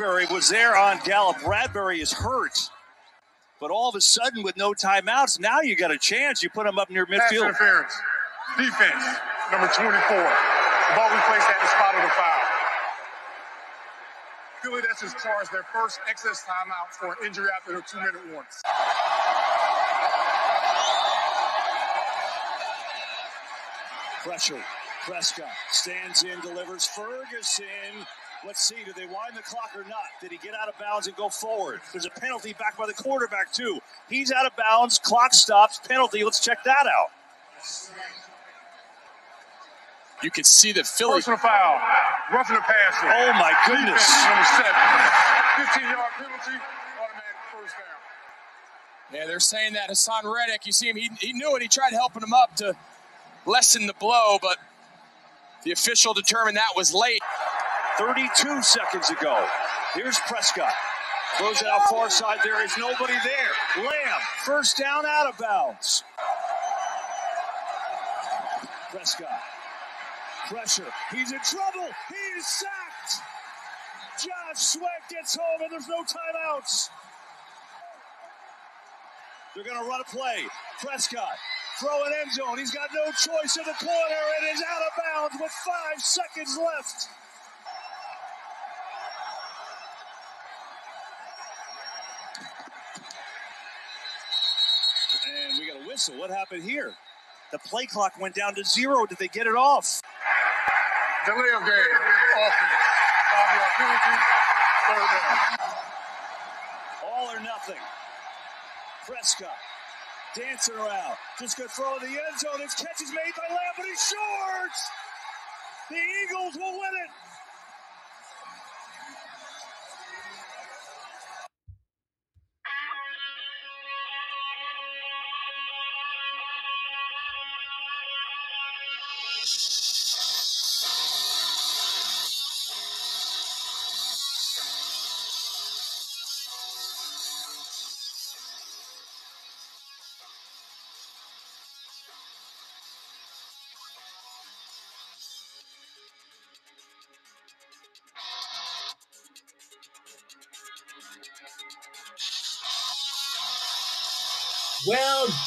Bradberry was there on Gallup. Bradberry is hurt. But all of a sudden, with no timeouts, now you got a chance. You put him up near Pass midfield. interference. Defense, number 24. The ball we placed at the spot of the foul. Philly, that's just charged their first excess timeout for an injury after the two-minute warning. Pressure. Prescott stands in, delivers Ferguson. Let's see, did they wind the clock or not? Did he get out of bounds and go forward? There's a penalty back by the quarterback, too. He's out of bounds, clock stops, penalty. Let's check that out. You can see that Philly Personal foul. Roughing the passer. Oh, my goodness. Number seven. 15-yard penalty. Automatic first down. Yeah, they're saying that Haason Reddick, you see him, he, he knew it. He tried helping him up to lessen the blow, but the official determined that was late. 32 seconds ago. Here's Prescott. Throws it out far side. There is nobody there. Lamb, first down out of bounds. Prescott. Pressure. He's in trouble. He is sacked. Josh Sweat gets home and there's no timeouts. They're going to run a play. Prescott. Throw an end zone. He's got no choice in the corner and is out of bounds with five seconds left. And we got a whistle. What happened here? The play clock went down to zero. Did they get it off? Delay of game. Offense. Five-yard penalty. Third down. All or nothing. Prescott dancing around. Just gonna throw in the end zone. His catch is made by Lamb, but he's short. The Eagles will win it.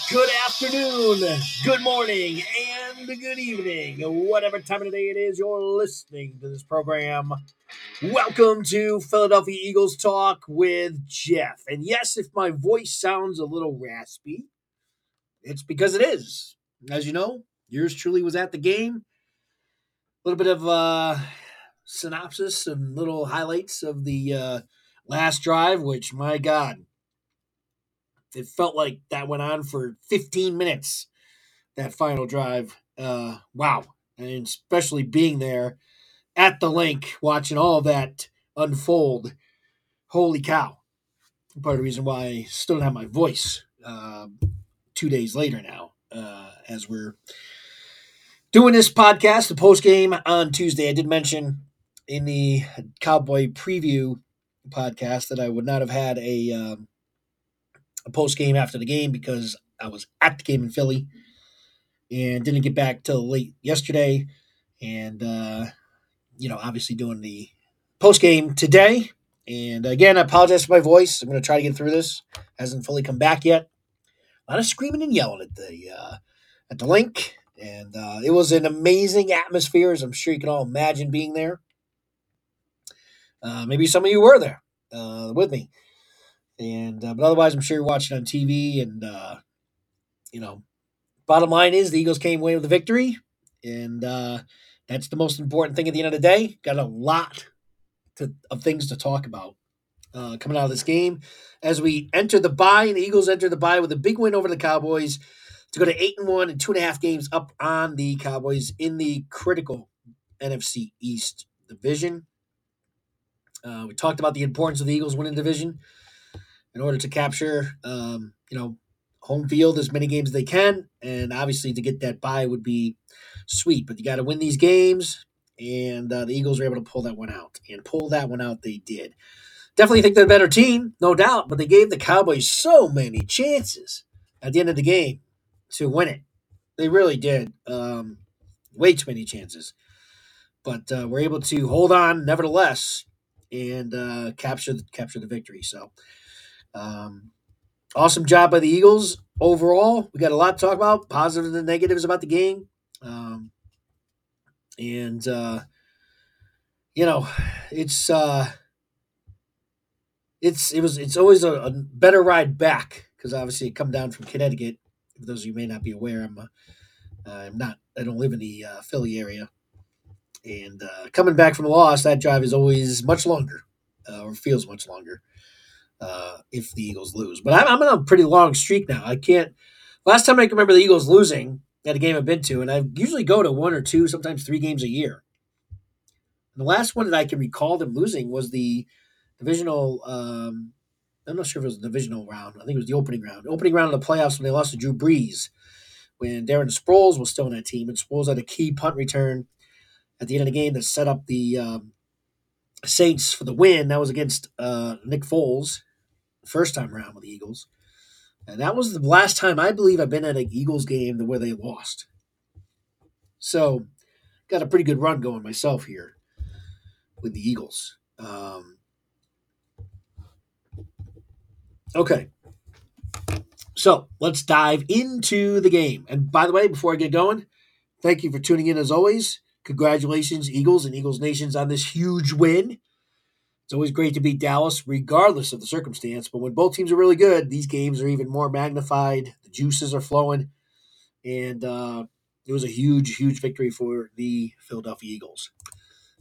Good afternoon, good morning, and good evening. Whatever time of the day it is you're listening to this program. Welcome to Philadelphia Eagles Talk with Geoff. And yes, if my voice sounds a little raspy, it's because it is. As you know, yours truly was at the game. A little bit of uh, synopsis and little highlights of the uh, last drive, which, my God, it felt like that went on for 15 minutes that final drive uh wow. And especially being there at the Linc watching all that unfold holy cow. Part of the reason why i still don't have my voice uh, two days later now uh, as we're doing this podcast the post game on tuesday. I did mention in the cowboy preview podcast that i would not have had a um, post game after the game because I was at the game in Philly and didn't get back till late yesterday. And, uh, you know, obviously doing the post game today. And again, I apologize for my voice. I'm going to try to get through this. Hasn't fully come back yet. A lot of screaming and yelling at the uh, at the Linc, and uh, it was an amazing atmosphere, as I'm sure you can all imagine being there. Uh, maybe some of you were there uh, with me. And uh, but otherwise, I'm sure you're watching on TV. And uh, you know, bottom line is the Eagles came away with a victory, and uh, that's the most important thing at the end of the day. Got a lot to, of things to talk about uh, coming out of this game as we enter the bye. And the Eagles enter the bye with a big win over the Cowboys to go to eight and one and two and a half games up on the Cowboys in the critical NFC East division. Uh, we talked about the importance of the Eagles winning division in order to capture, um, you know, home field as many games as they can, and obviously to get that bye would be sweet. But you got to win these games, and uh, the Eagles were able to pull that one out, and pull that one out they did. Definitely think they're a better team, no doubt, but they gave the Cowboys so many chances at the end of the game to win it. They really did. Um, way too many chances. But uh, we're able to hold on nevertheless and uh, capture the, capture the victory. So, um, awesome job by the Eagles overall. We got a lot to talk about, positives and negatives about the game, um, and uh, you know, it's uh, it's it was it's always a, a better ride back because obviously come down from Connecticut. For those of you may not be aware, I'm I'm not I don't live in the uh, Philly area, and uh, coming back from a loss, that drive is always much longer, uh, or feels much longer, uh, if the Eagles lose. But I'm, I'm on a pretty long streak now. I can't. Last time I can remember the Eagles losing at a game I've been to, and I usually go to one or two, sometimes three games a year. And the last one that I can recall them losing was the divisional. Um, I'm not sure if it was the divisional round. I think it was the opening round. Opening round of the playoffs when they lost to Drew Brees, when Darren Sproles was still on that team, and Sproles had a key punt return at the end of the game that set up the um, Saints for the win. That was against uh, Nick Foles, first time around with the Eagles. And that was the last time I believe I've been at an Eagles game where they lost. So, got a pretty good run going myself here with the Eagles. Um, okay. So, let's dive into the game. And by the way, before I get going, thank you for tuning in as always. Congratulations, Eagles and Eagles Nations, on this huge win. It's always great to beat Dallas, regardless of the circumstance. But when both teams are really good, these games are even more magnified. The juices are flowing. And uh, it was a huge, huge victory for the Philadelphia Eagles.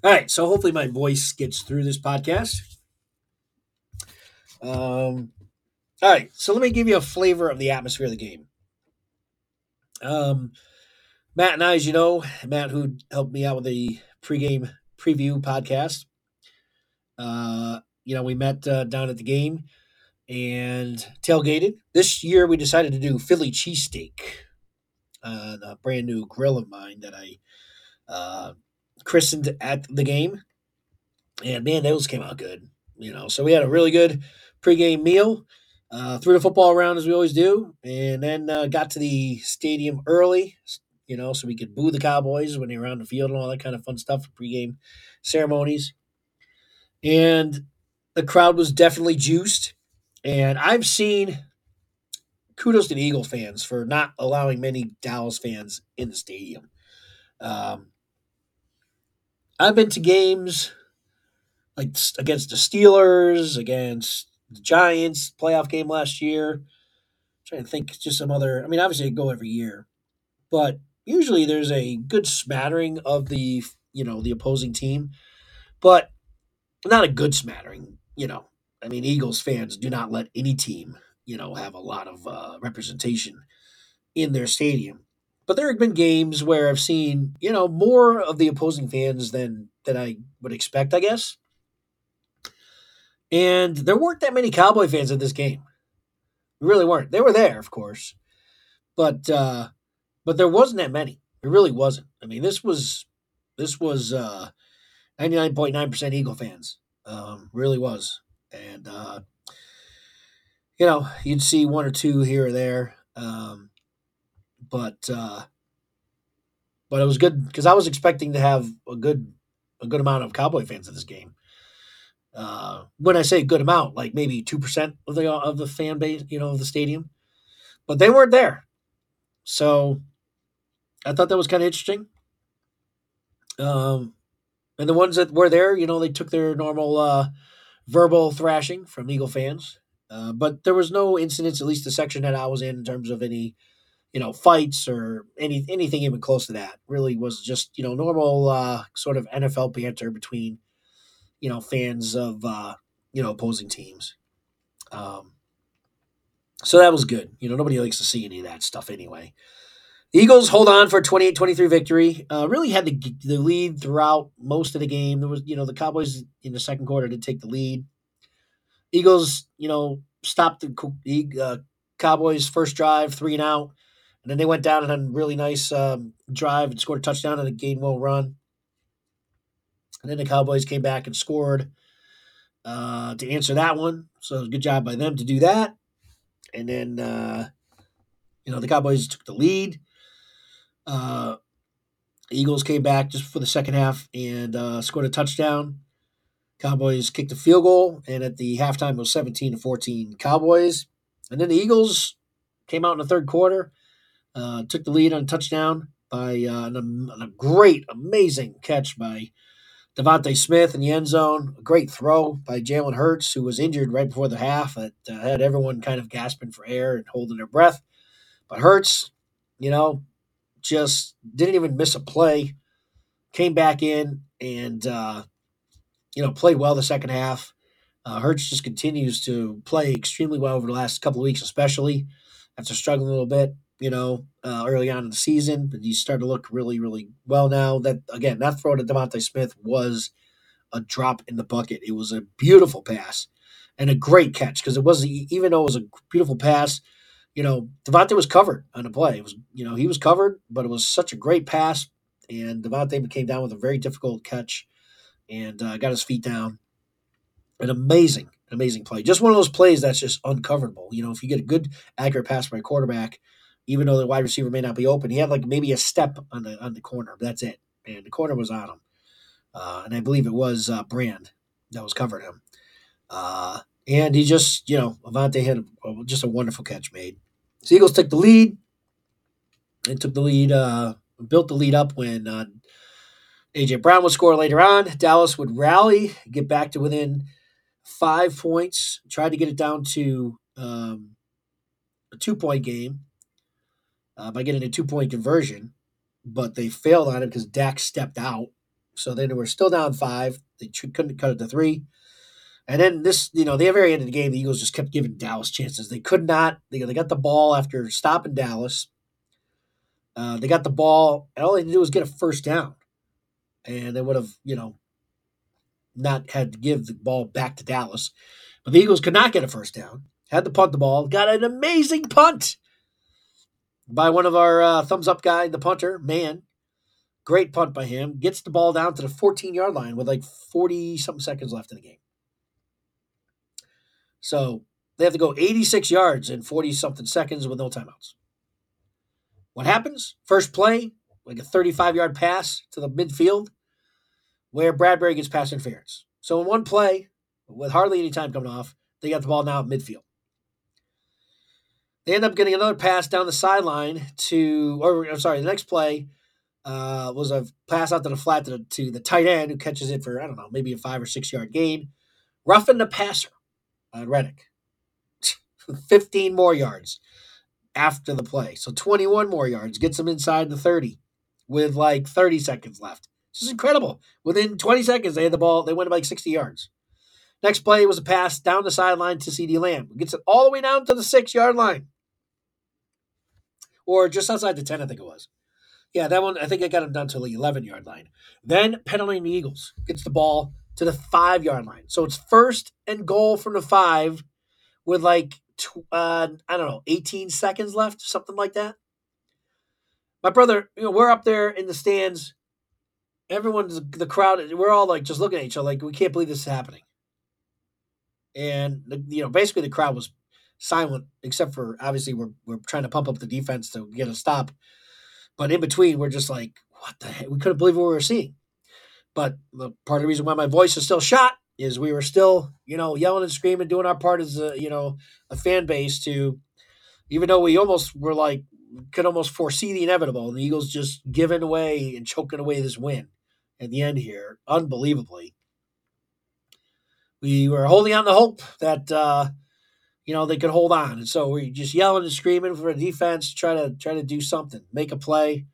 All right, so hopefully my voice gets through this podcast. Um, all right, so let me give you a flavor of the atmosphere of the game. Um, Matt and I, as you know, Matt, who helped me out with the pregame preview podcast, uh, you know, we met uh, down at the game and tailgated. This year, we decided to do Philly cheesesteak, uh, a brand new grill of mine that I uh, christened at the game. And man, those came out good. You know, so we had a really good pregame meal. Uh, threw the football around as we always do, and then uh, got to the stadium early, you know, so we could boo the Cowboys when they were on the field and all that kind of fun stuff for pregame ceremonies. And the crowd was definitely juiced. And I've seen kudos to the Eagle fans for not allowing many Dallas fans in the stadium. Um, I've been to games like against the Steelers, against the Giants, playoff game last year. I'm trying to think just some other. I mean, obviously I go every year, but usually there's a good smattering of the you know the opposing team, but not a good smattering, you know. I mean, Eagles fans do not let any team, you know, have a lot of uh, representation in their stadium. But there have been games where I've seen, you know, more of the opposing fans than than I would expect, I guess. And there weren't that many Cowboy fans at this game. Really weren't. They were there, of course, but uh, but there wasn't that many. It really wasn't. I mean, this was this was uh, 99.9% Eagle fans. Um, really was. And, uh, you know, you'd see one or two here or there. Um, but, uh, but it was good because I was expecting to have a good, a good amount of Cowboy fans at this game. Uh, when I say good amount, like maybe 2% of the, of the fan base, you know, of the stadium, but they weren't there. So I thought that was kind of interesting. Um, and the ones that were there, you know, they took their normal uh, verbal thrashing from Eagle fans. Uh, but there was no incidents, at least the section that I was in, in terms of any, you know, fights or any anything even close to that. Really was just you know normal uh, sort of NFL banter between, you know, fans of uh, you know opposing teams. Um, so that was good. You know, nobody likes to see any of that stuff anyway. The Eagles hold on for a 28-23 victory. Uh, really had the, the lead throughout most of the game. There was, you know, the Cowboys in the second quarter did take the lead. Eagles, you know, stopped the uh, Cowboys' first drive, three and out, and then they went down and had a really nice um, drive and scored a touchdown and a Gainwell run. And then the Cowboys came back and scored uh, to answer that one. So good job by them to do that. And then, uh, you know, the Cowboys took the lead. Uh, Eagles came back just for the second half and uh, scored a touchdown. Cowboys kicked a field goal, and at the halftime it was 17 to 14 Cowboys. And then the Eagles came out in the third quarter, uh, took the lead on a touchdown by uh, an, a great, amazing catch by DeVonta Smith in the end zone. A great throw by Jalen Hurts, who was injured right before the half. That uh, had everyone kind of gasping for air and holding their breath. But Hurts, you know, just didn't even miss a play. Came back in and uh, you know played well the second half. Uh, Hurts just continues to play extremely well over the last couple of weeks, especially after struggling a little bit you know, uh, early on in the season, but he's starting to look really, really well now. That again, that throw to DeVonta Smith was a drop in the bucket. It was a beautiful pass and a great catch because it was even though it was a beautiful pass, you know, DeVonta was covered on the play. It was you know he was covered, but it was such a great pass, and DeVonta came down with a very difficult catch and uh, got his feet down. An amazing, amazing play. Just one of those plays that's just uncoverable. You know, if you get a good accurate pass by a quarterback even though the wide receiver may not be open. He had like maybe a step on the on the corner. That's it, and the corner was on him. Uh, and I believe it was uh, Bland that was covering him. Uh, and he just, you know, Avante had a, just a wonderful catch made. So Eagles took the lead and took the lead, uh, built the lead up when uh, AJ Brown would score later on. Dallas would rally, get back to within five points, tried to get it down to um, a two point game uh, by getting a two point conversion, but they failed on it because Dak stepped out. So then they were still down five. They couldn't cut it to three. And then this, you know, the very end of the game, the Eagles just kept giving Dallas chances. They could not. They, they got the ball after stopping Dallas. Uh, they got the ball, and all they had to do was get a first down, and they would have, you know, not had to give the ball back to Dallas. But the Eagles could not get a first down. Had to punt the ball. Got an amazing punt by one of our uh, thumbs up guy, the punter, man. Great punt by him. Gets the ball down to the 14 yard line with like 40 something seconds left in the game. So they have to go 86 yards in 40 something seconds with no timeouts. What happens? First play, like a 35 yard pass to the midfield where Bradberry gets pass interference. So in one play, with hardly any time coming off, they got the ball now at midfield. They end up getting another pass down the sideline to, or I'm sorry, the next play uh, was a pass out to the flat to the, to the tight end who catches it for, I don't know, maybe a five or six yard gain. Roughing the passer on Reddick. 15 more yards after the play. So 21 more yards gets them inside the 30 with like 30 seconds left. This is incredible. Within 20 seconds, they had the ball. They went like 60 yards. Next play was a pass down the sideline to CeeDee Lamb. Gets it all the way down to the six yard line or just outside the 10, I think it was. Yeah, that one, I think I got him down to the 11 yard line. Then penalty the Eagles gets the ball to the five yard line. So it's first and goal from the five with like, uh, I don't know, 18 seconds left, something like that. My brother, you know, we're up there in the stands. Everyone's, the crowd, we're all like just looking at each other like, we can't believe this is happening. And, you know, basically the crowd was silent, except for obviously we're we're trying to pump up the defense to get a stop. But in between, we're just like, what the heck? We couldn't believe what we were seeing. But the part of the reason why my voice is still shot is we were still, you know, yelling and screaming, doing our part as a, you know, a fan base to, even though we almost were like, could almost foresee the inevitable, and the Eagles just giving away and choking away this win at the end here, unbelievably. We were holding on the hope that uh, you know, they could hold on. And so we're just yelling and screaming for a defense, try to try to do something, make a play,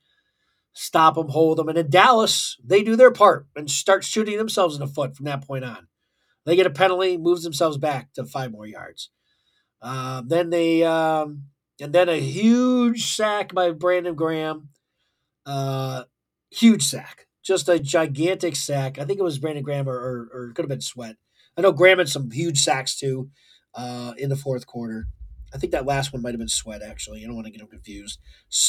stop them, hold them. And in Dallas, they do their part and start shooting themselves in the foot from that point on. They get a penalty, moves themselves back to five more yards. Uh, then they um, and then a huge sack by Brandon Graham. Uh, huge sack, just a gigantic sack. I think it was Brandon Graham or, or, or could have been Sweat. I know Graham had some huge sacks too uh, in the fourth quarter. I think that last one might have been Sweat, actually. I don't want to get him confused.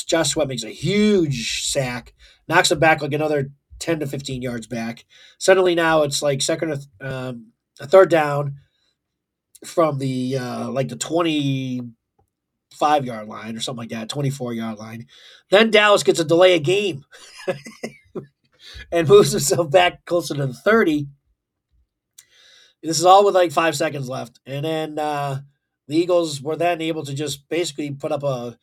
Josh Sweat makes a huge sack, knocks him back like another 10 to 15 yards back. Suddenly now it's like second um, a third down from the uh, like the 25 yard line or something like that, 24 yard line. Then Dallas gets a delay a game and moves himself back closer to the 30 This is all with like five seconds left, and then uh, the Eagles were then able to just basically put up a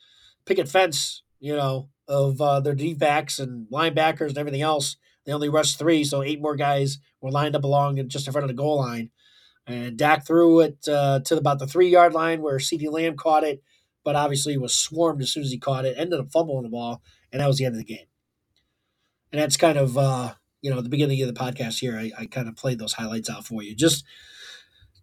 picket fence, you know, of uh, their D backs and linebackers and everything else. They only rushed three, so eight more guys were lined up along and just in front of the goal line. And Dak threw it uh, to about the three yard line where CeeDee Lamb caught it, but obviously was swarmed as soon as he caught it, ended up fumbling the ball, and that was the end of the game. And that's kind of, uh, you know, the beginning of the podcast here, I, I kind of played those highlights out for you. Just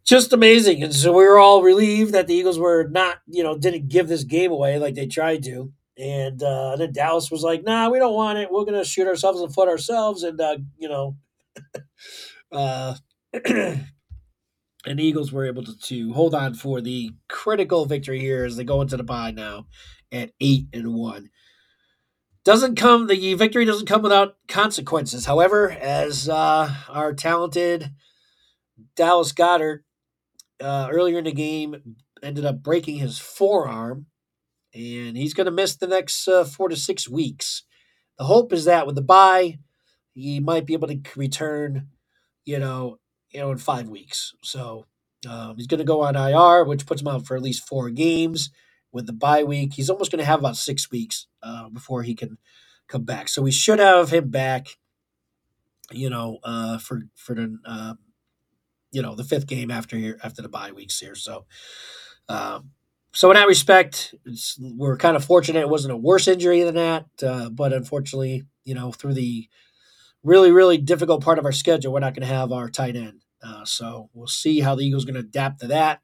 just amazing. And so we were all relieved that the Eagles were not, you know, didn't give this game away like they tried to. And uh, then Dallas was like, nah, we don't want it. We're going to shoot ourselves in the foot ourselves. And, uh, you know, uh, and the Eagles were able to, to hold on for the critical victory here as they go into the bye now at 8 and 1 doesn't come the victory doesn't come without consequences however as uh, our talented dallas goedert uh, earlier in the game ended up breaking his forearm, and he's going to miss the next uh, four to six weeks. The hope is that with the bye, he might be able to return, you know, you know, in five weeks. So um, he's going to go on IR, which puts him out for at least four games. With the bye week, he's almost going to have about six weeks uh, before he can come back. So we should have him back, you know, uh, for for the uh, you know the fifth game after after the bye weeks here. So, um, so in that respect, we're kind of fortunate it wasn't a worse injury than that. Uh, but unfortunately, you know, through the really really difficult part of our schedule, we're not going to have our tight end. Uh, so we'll see how the Eagles going to adapt to that.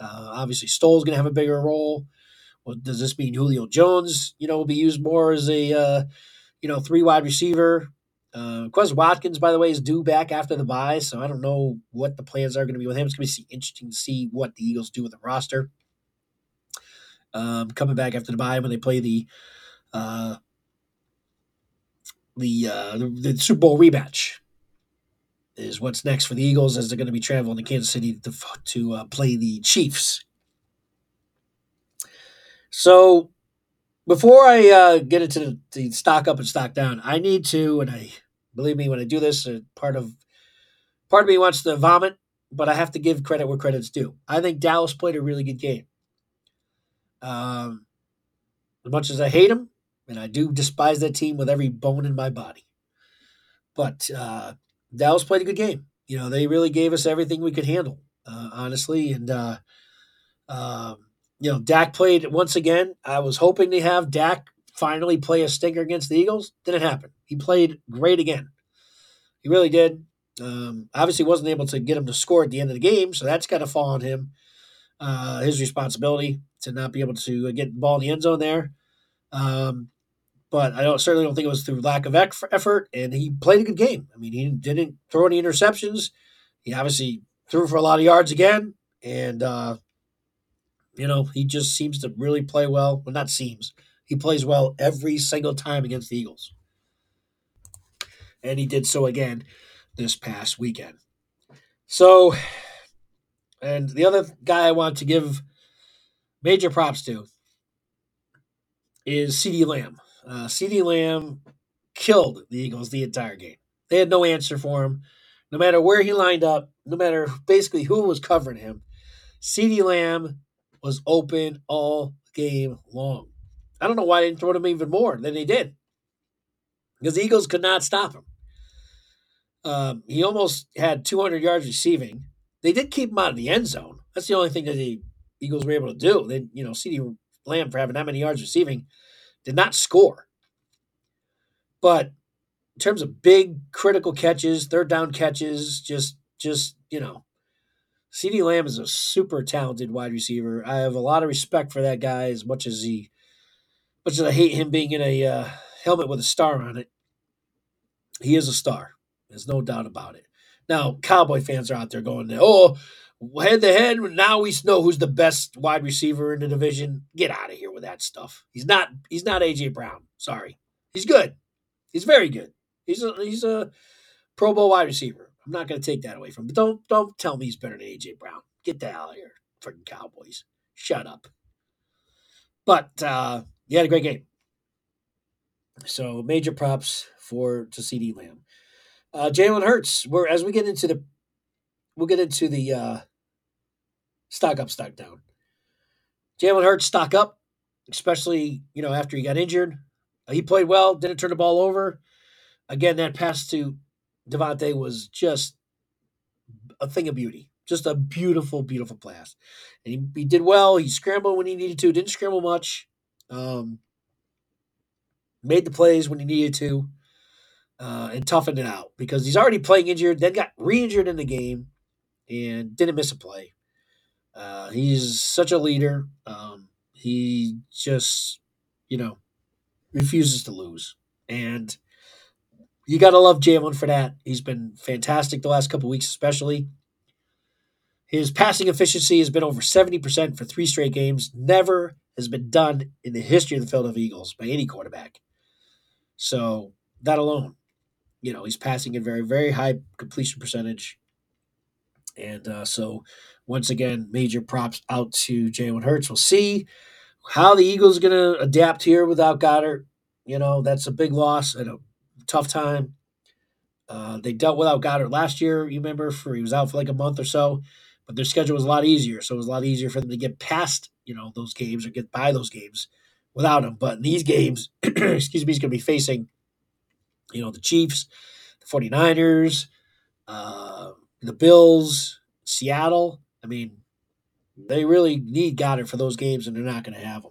Uh, obviously, Stoll's going to have a bigger role. Well, does this mean Julio Jones, you know, will be used more as a, uh, you know, three wide receiver? Uh, Watkins, by the way, is due back after the bye, so I don't know what the plans are going to be with him. It's going to be interesting to see what the Eagles do with the roster. Um, coming back after the bye when they play the uh, the, uh, the, the Super Bowl rematch is what's next for the Eagles as they're going to be traveling to Kansas City to to uh, play the Chiefs. So before I uh, get into the, stock up and stock down, I need to, and I believe me when I do this, uh, part of part of me wants to vomit, but I have to give credit where credit's due. I think Dallas played a really good game. Um, as much as I hate them, and I do despise that team with every bone in my body, but uh, Dallas played a good game. You know, they really gave us everything we could handle, uh, honestly, and. Uh, um, you know, Dak played once again. I was hoping to have Dak finally play a stinker against the Eagles. Didn't happen. He played great again. He really did. Um, obviously, wasn't able to get him to score at the end of the game, so that's got to fall on him. Uh, his responsibility to not be able to get the ball in the end zone there. Um, but I don't certainly don't think it was through lack of effort, and he played a good game. I mean, he didn't throw any interceptions. He obviously threw for a lot of yards again, and uh, you know, he just seems to really play well. Well, not seems. He plays well every single time against the Eagles. And he did so again this past weekend. So, and the other guy I want to give major props to is CeeDee Lamb. Uh, CeeDee Lamb killed the Eagles the entire game. They had no answer for him. No matter where he lined up, no matter basically who was covering him, CeeDee Lamb was open all game long. I don't know why they didn't throw him even more than they did. Because the Eagles could not stop him. Um, he almost had 200 yards receiving. They did keep him out of the end zone. That's the only thing that the Eagles were able to do. They, you know, CeeDee Lamb for having that many yards receiving did not score. But in terms of big critical catches, third down catches, just just you know, CeeDee Lamb is a super talented wide receiver. I have a lot of respect for that guy as much as he, much as I hate him being in a uh, helmet with a star on it. He is a star. There's no doubt about it. Now, Cowboy fans are out there going, oh, head to head. Now we know who's the best wide receiver in the division. Get out of here with that stuff. He's not. He's not AJ Brown. Sorry. He's good. He's very good. He's a he's a Pro Bowl wide receiver. I'm not going to take that away from him. But don't don't tell me he's better than AJ Brown. Get the hell out of here, freaking Cowboys. Shut up. But uh, he had a great game. So major props for to CeeDee Lamb. Uh, Jalen Hurts. Where as we get into the we'll get into the uh, stock up, stock down. Jalen Hurts stock up, especially you know after he got injured. Uh, he played well, didn't turn the ball over. Again, that pass to DeVonta was just a thing of beauty. Just a beautiful, beautiful pass. And he, he did well. He scrambled when he needed to, didn't scramble much. Um, made the plays when he needed to, uh, and toughened it out because he's already playing injured, then got re injured in the game and didn't miss a play. Uh, he's such a leader. Um, he just, you know, refuses to lose. And you got to love Jalen for that. He's been fantastic the last couple weeks, especially. His passing efficiency has been over 70% for three straight games. Never has been done in the history of the Philadelphia Eagles by any quarterback. So that alone, you know, he's passing a very, very high completion percentage. And uh, so, once again, major props out to Jalen Hurts. We'll see how the Eagles are going to adapt here without Goedert. You know, that's a big loss at a tough time. Uh, they dealt without Goedert last year, you remember, for he was out for like a month or so but their schedule was a lot easier, so it was a lot easier for them to get past you know those games or get by those games without him. But in these games, excuse me, he's going to be facing you know the Chiefs, the 49ers, uh, the Bills, Seattle. I mean, they really need Goedert for those games, and they're not going to have him.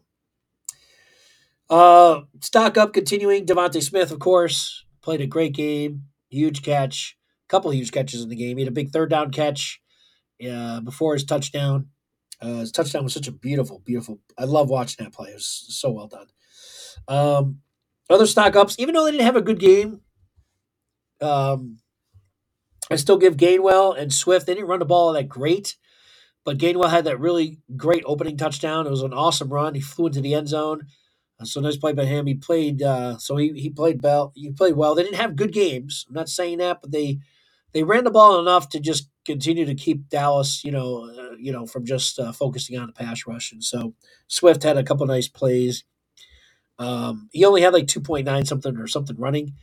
Uh, stock up continuing. DeVonta Smith, of course, played a great game, huge catch, couple huge catches in the game. He had a big third down catch uh, before his touchdown. Uh, his touchdown was such a beautiful, beautiful. I love watching that play. It was so well done. Um, other stock ups, even though they didn't have a good game, um, I still give Gainwell and Swift. They didn't run the ball that great, but Gainwell had that really great opening touchdown. It was an awesome run. He flew into the end zone. Uh, so nice play by him. He played. Uh, so he he played well. He played well. They didn't have good games. I'm not saying that, but they they ran the ball enough to just continue to keep Dallas, you know, uh, you know, from just uh, focusing on the pass rush. And so Swift had a couple nice plays. Um, he only had like two point nine something or something running,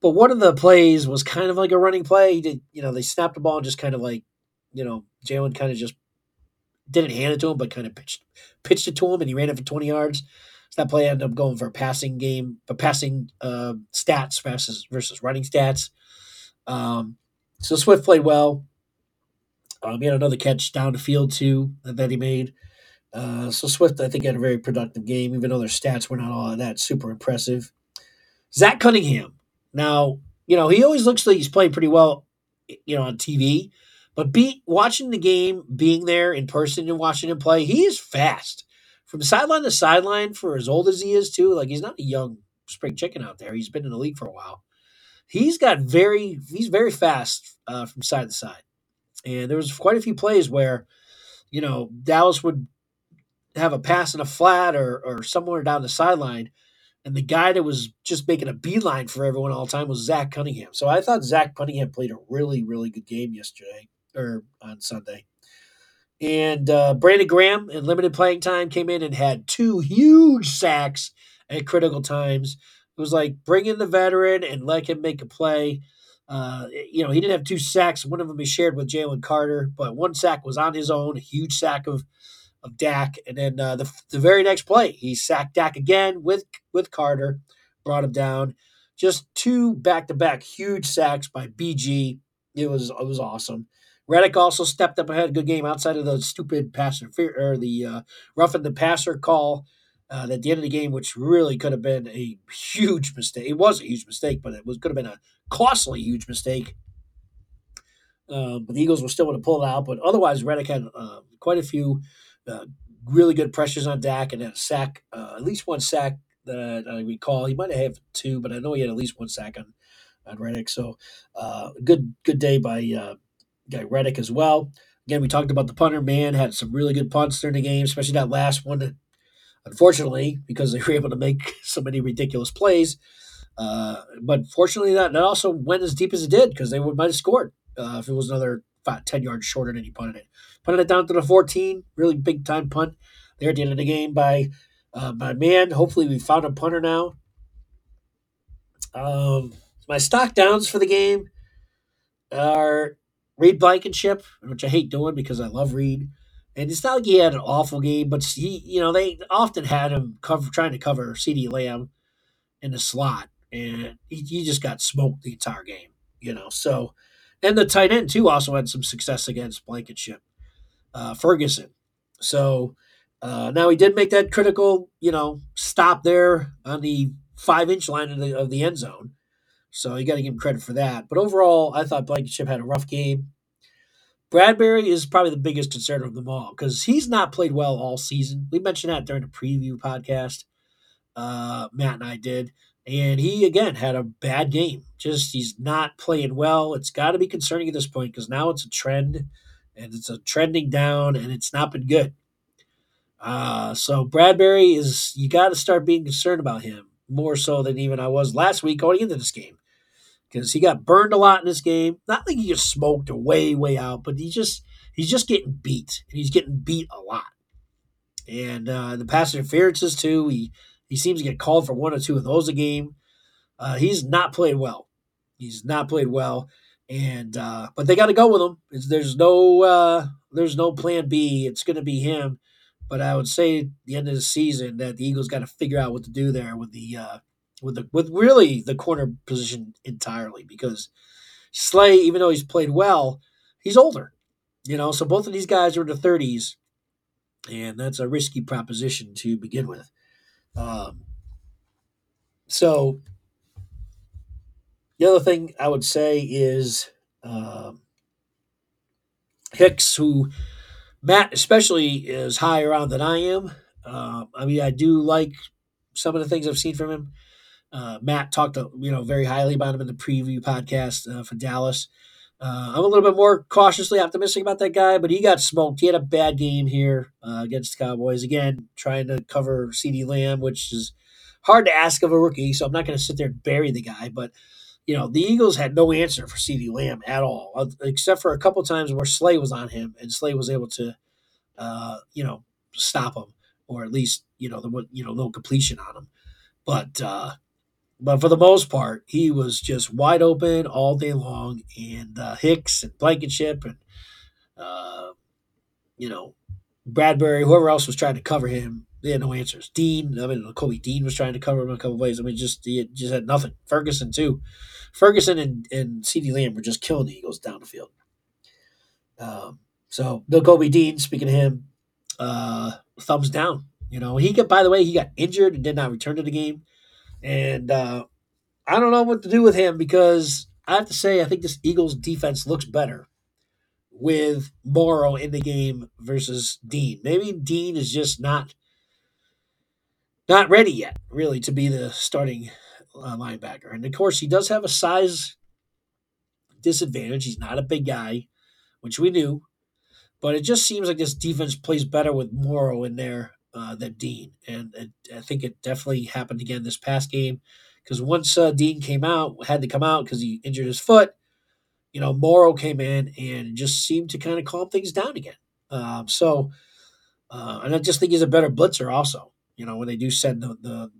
but one of the plays was kind of like a running play. He did, you know, they snapped the ball and just kind of like, you know, Jalen kind of just didn't hand it to him, but kind of pitched pitched it to him, and he ran it for twenty yards. So that play ended up going for a passing game, but passing uh, stats versus versus running stats. Um, so Swift played well. Um, he had another catch down the field too that he made. Uh, so Swift, I think, had a very productive game, even though their stats were not all that super impressive. Zach Cunningham. Now, you know, he always looks like he's playing pretty well, you know, on TV. But be watching the game, being there in person and watching him play, he is fast. From sideline to sideline for as old as he is, too. Like he's not a young spring chicken out there. He's been in the league for a while. He's got very he's very fast uh, from side to side. And there was quite a few plays where, you know, Dallas would have a pass in a flat or, or somewhere down the sideline. And the guy that was just making a beeline for everyone all the time was Zach Cunningham. So I thought Zach Cunningham played a really, really good game yesterday or on Sunday. And uh, Brandon Graham, in limited playing time, came in and had two huge sacks at critical times. It was like bring in the veteran and let him make a play. Uh, you know, he didn't have two sacks. One of them he shared with Jalen Carter, but one sack was on his own, a huge sack of of Dak. And then uh, the the very next play, he sacked Dak again with with Carter, brought him down. Just two back to back huge sacks by BG. It was it was awesome. Reddick also stepped up ahead. Good game outside of the stupid passer or the uh, roughing the passer call uh, at the end of the game, which really could have been a huge mistake. It was a huge mistake, but it was could have been a costly huge mistake. Uh, but the Eagles were still able to pull it out. But otherwise, Reddick had uh, quite a few uh, really good pressures on Dak and had a sack, uh, at least one sack that I, I, recall. He might have two, but I know he had at least one sack on on Reddick. So uh, good good day by guy Reddick as well. Again, we talked about the punter. Man had some really good punts during the game, especially that last one Unfortunately, because they were able to make so many ridiculous plays, uh, but fortunately, that, that also went as deep as it did because they would might have scored uh, if it was another five, 10 yards shorter than he punted it. Punted it down to the 14, really big time punt there at the end of the game by uh, my man. Hopefully, we found a punter now. Um, my stock downs for the game are Reed Blankenship, which I hate doing because I love Reed. And it's not like he had an awful game, but he, you know, they often had him cover trying to cover CeeDee Lamb in the slot, and he, he just got smoked the entire game, you know. So, and the tight end too also had some success against Blankenship, uh, Ferguson. So uh, now he did make that critical, you know, stop there on the five inch line of the of the end zone. So you got to give him credit for that. But overall, I thought Blankenship had a rough game. Bradberry is probably the biggest concern of them all because he's not played well all season. We mentioned that during the preview podcast. Uh, Matt and I did. And he, again, had a bad game. Just he's not playing well. It's got to be concerning at this point because now it's a trend and it's a trending down and it's not been good. Uh, so Bradberry is, you got to start being concerned about him more so than even I was last week going into this game because he got burned a lot in this game. Not like he just smoked or way, way out, but he just he's just getting beat, and he's getting beat a lot. And uh, the pass interferences too. He he seems to get called for one or two of those a game. Uh, he's not played well. He's not played well, and uh, but they got to go with him. It's, there's no uh, there's no plan B. It's going to be him. But I would say at the end of the season that the Eagles got to figure out what to do there with the uh, with the with really the corner position entirely because Slay, even though he's played well, he's older. You know, so both of these guys are in the thirties, and that's a risky proposition to begin with. Um, so the other thing I would say is um, Hicks, who Matt especially is higher on than I am. Uh, I mean, I do like some of the things I've seen from him. Uh, Matt talked, uh, you know, very highly about him in the preview podcast uh, for Dallas. Uh, I'm a little bit more cautiously optimistic about that guy, but he got smoked. He had a bad game here uh, against the Cowboys. Again, trying to cover CeeDee Lamb, which is hard to ask of a rookie. So I'm not going to sit there and bury the guy. But you know, the Eagles had no answer for CeeDee Lamb at all, except for a couple times where Slay was on him, and Slay was able to, you know, stop him, or at least you know the you know no completion on him. But but for the most part, he was just wide open all day long. And uh, Hicks and Blankenship and, uh, you know, Bradberry, whoever else was trying to cover him, they had no answers. Dean, I mean, Kobe Dean was trying to cover him a couple ways. I mean, just he just had nothing. Ferguson too. Ferguson and, and CeeDee Lamb were just killing the Eagles down the field. Um, so Bill Kobe Dean, speaking of him, uh, thumbs down. You know, he got by the way, he got injured and did not return to the game. And uh, I don't know what to do with him because I have to say, I think this Eagles defense looks better with Morrow in the game versus Dean. Maybe Dean is just not not ready yet, really, to be the starting uh, linebacker. And of course, he does have a size disadvantage. He's not a big guy, which we knew. But it just seems like this defense plays better with Morrow in there uh, than Dean, and, and, I think it definitely happened again this past game because once uh, Dean came out, had to come out because he injured his foot. You know, Morrow came in and just seemed to kind of calm things down again. Um, so, uh, and I just think he's a better blitzer. Also, you know, when they do send the the,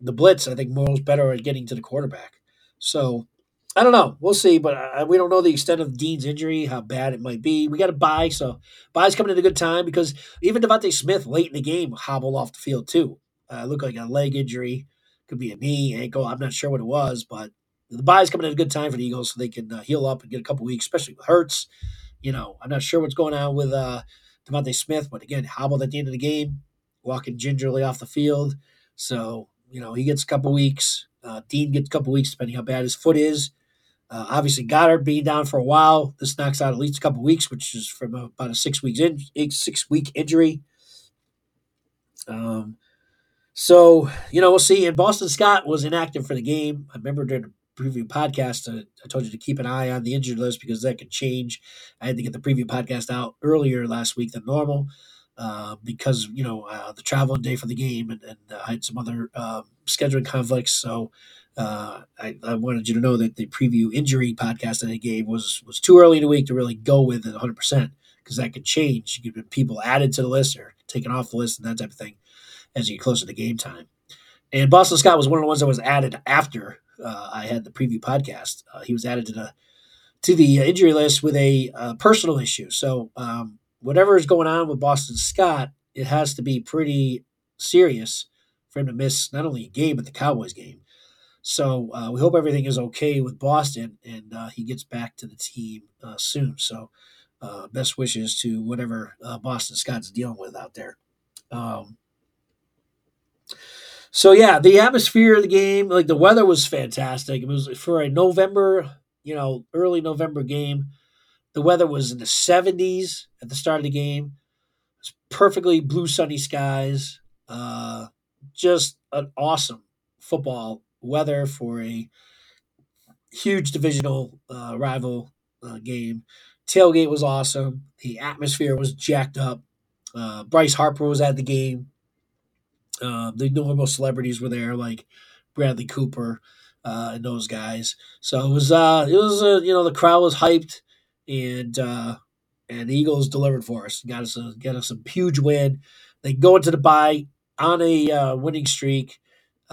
the blitz, I think Morrow's better at getting to the quarterback. So, I don't know. We'll see, but I, we don't know the extent of Dean's injury, how bad it might be. We got to bye, so bye's coming at a good time because even DeVonta Smith late in the game hobbled off the field too. Uh, looked like a leg injury, could be a knee, ankle. I'm not sure what it was, but the bye's coming at a good time for the Eagles so they can uh, heal up and get a couple weeks, especially with Hurts. You know, I'm not sure what's going on with uh, DeVonta Smith, but again, hobbled at the end of the game, walking gingerly off the field. So you know, he gets a couple weeks. Uh, Dean gets a couple weeks, depending how bad his foot is. Uh, obviously, Goedert being down for a while. This knocks out at least a couple weeks, which is from about a six weeks in, six week injury. Um, so you know we'll see. And Boston Scott was inactive for the game. I remember during the preview podcast, uh, I told you to keep an eye on the injured list because that could change. I had to get the preview podcast out earlier last week than normal uh, because you know uh, the travel day for the game, and, and uh, I had some other um, scheduling conflicts. So uh, I, I, wanted you to know that the preview injury podcast that I gave was was too early in the week to really go with it 100 percent because that could change. You could have people added to the list or taken off the list and that type of thing as you get closer to game time. And Boston Scott was one of the ones that was added after uh, I had the preview podcast. Uh, he was added to the to the injury list with a uh, personal issue. So um, whatever is going on with Boston Scott, it has to be pretty serious for him to miss not only a game but the Cowboys game. So uh, we hope everything is okay with Boston and uh, he gets back to the team uh, soon. So uh, best wishes to whatever uh, Boston Scott's dealing with out there. Um, so yeah, the atmosphere of the game, like the weather was fantastic. It was for a November, you know, early November game. The weather was in the 70s at the start of the game. It was perfectly blue, sunny skies. Uh, just an awesome football weather for a huge divisional uh, rival uh, game. Tailgate was awesome. The atmosphere was jacked up. Uh, Bryce Harper was at the game. Uh, the normal celebrities were there, like Bradley Cooper uh, and those guys. So it was, uh, it was, uh, you know, the crowd was hyped, and and the Eagles delivered for us. Got us, a, got us a huge win. They go into the bye on a winning streak,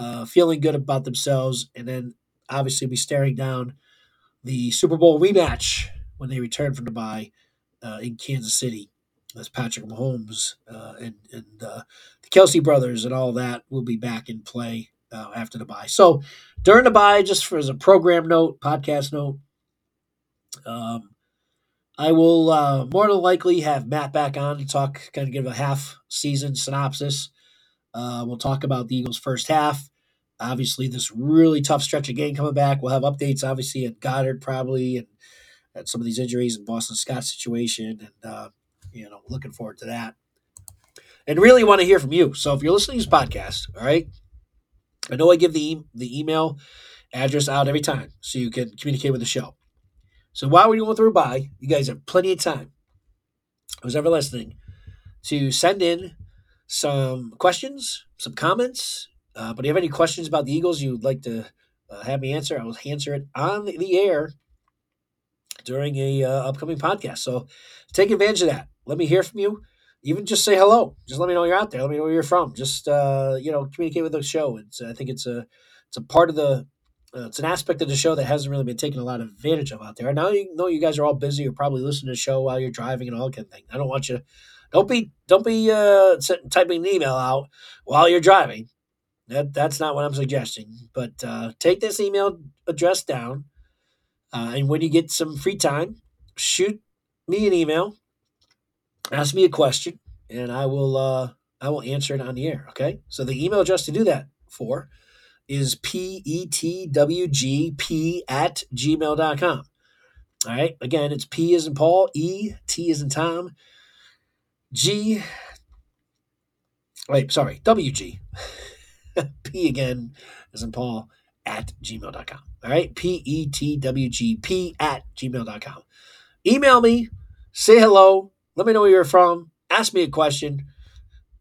uh, feeling good about themselves, and then obviously be staring down the Super Bowl rematch when they return from the bye uh, in Kansas City. As Patrick Mahomes uh, and and uh, the Kelce brothers and all that will be back in play uh, after the bye. So during the bye, just for as a program note, podcast note, um, I will uh, more than likely have Matt back on to talk, kind of give a half season synopsis. Uh, we'll talk about the Eagles' first half. Obviously, this really tough stretch of game coming back. We'll have updates, obviously, at Goedert probably, and at some of these injuries and Boston Scott situation, and uh, you know, looking forward to that. And really want to hear from you. So if you're listening to this podcast, all right, I know I give the e- the email address out every time so you can communicate with the show. So while we're going through bye, you guys have plenty of time. Who's ever listening to send in some questions, some comments. Uh, but if you have any questions about the Eagles you'd like to uh, have me answer, I will answer it on the air during a uh, upcoming podcast. So take advantage of that. Let me hear from you. Even just say hello. Just let me know you're out there. Let me know where you're from. Just uh, you know, communicate with the show. It's I think it's a it's a part of the uh, it's an aspect of the show that hasn't really been taken a lot of advantage of out there. Now you know you guys are all busy. You're probably listening to the show while you're driving and all kind of thing. I don't want you. Don't be don't be uh, typing an email out while you're driving. That that's not what I'm suggesting. But uh, take this email address down, uh, and when you get some free time, shoot me an email, ask me a question, and I will uh, I will answer it on the air. Okay. So the email address to do that for is petwgp at gmail.com. All right. Again, it's P is in Paul, E, T is in Tom, G, wait, sorry, WG, P again is in Paul at gmail.com. All right. P E T W G P at gmail.com. Email me, say hello, let me know where you're from, ask me a question,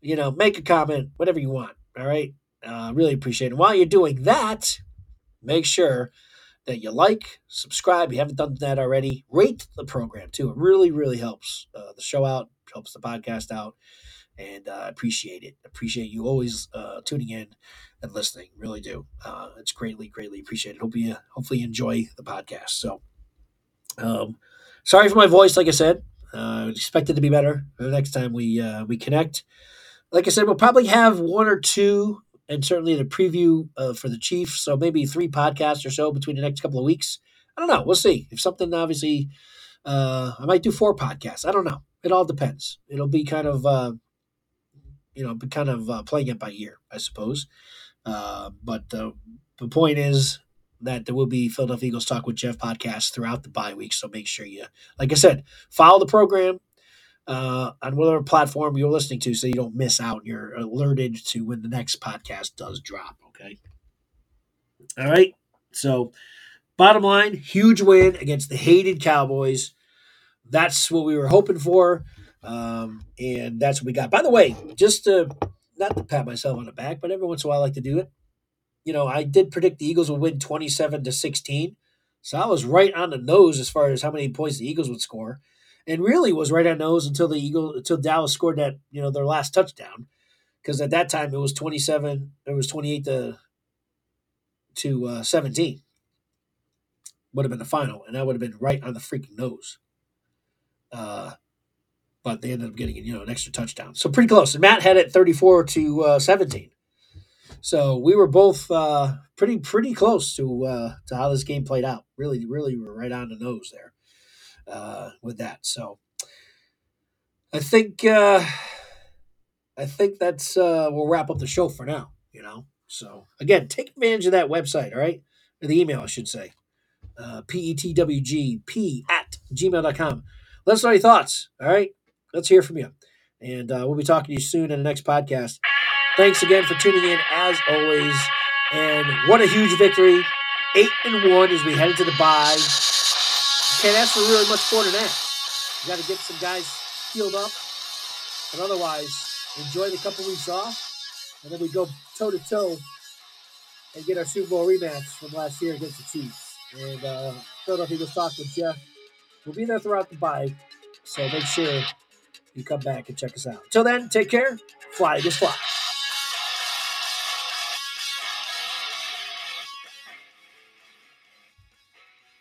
you know, make a comment, whatever you want. All right. Uh, really appreciate it. While you're doing that, make sure that you like, subscribe. If you haven't done that already, rate the program too. It really, really helps uh, the show out, helps the podcast out, and uh, appreciate it. Appreciate you always uh, tuning in and listening. Really do. Uh, it's greatly, greatly appreciated. Hope you, hopefully, you enjoy the podcast. So, um, sorry for my voice. Like I said, uh, expect it to be better the next time we uh, we connect. Like I said, we'll probably have one or two and certainly the preview uh, for the Chiefs. So maybe three podcasts or so between the next couple of weeks. I don't know. We'll see. If something obviously, uh, I might do four podcasts. I don't know. It all depends. It'll be kind of, uh, you know, kind of uh, playing it by ear, I suppose. Uh, but the point is that there will be Philadelphia Eagles Talk with Geoff podcasts throughout the bye week. So make sure you, like I said, follow the program uh, on whatever platform you're listening to so you don't miss out. You're alerted to when the next podcast does drop. Okay. All right. So, bottom line, huge win against the hated Cowboys. That's what we were hoping for. Um, and that's what we got. By the way, just to not to pat myself on the back, but every once in a while I like to do it. You know, I did predict the Eagles would win 27 to 16. So I was right on the nose as far as how many points the Eagles would score and really was right on the nose until the Eagle until Dallas scored that you know their last touchdown because at that time it was 27 it was 28 to to uh, 17 would have been the final, and that would have been right on the freaking nose. Uh, but they ended up getting you know an extra touchdown, so pretty close. And Matt had it thirty-four to uh, seventeen. So we were both uh, pretty pretty close to uh, to how this game played out. Really, really, were right on the nose there uh, with that. So I think uh, I think that's uh, we'll wrap up the show for now. You know, so again, take advantage of that website. All right, or the email I should say, uh, petwgp at gmail.com. Let us know your thoughts. All right, let's hear from you, and uh, we'll be talking to you soon in the next podcast. Thanks again for tuning in as always. And what a huge victory. Eight and one as we head into the bye. Can't ask for really much more than that. You got to get some guys healed up. But otherwise, enjoy the couple weeks off. And then we go toe to toe and get our Super Bowl rematch from last year against the Chiefs. And uh, Philadelphia Eagles talk with Geoff. We'll be there throughout the bye. So make sure you come back and check us out. Till then, take care. Fly, just fly.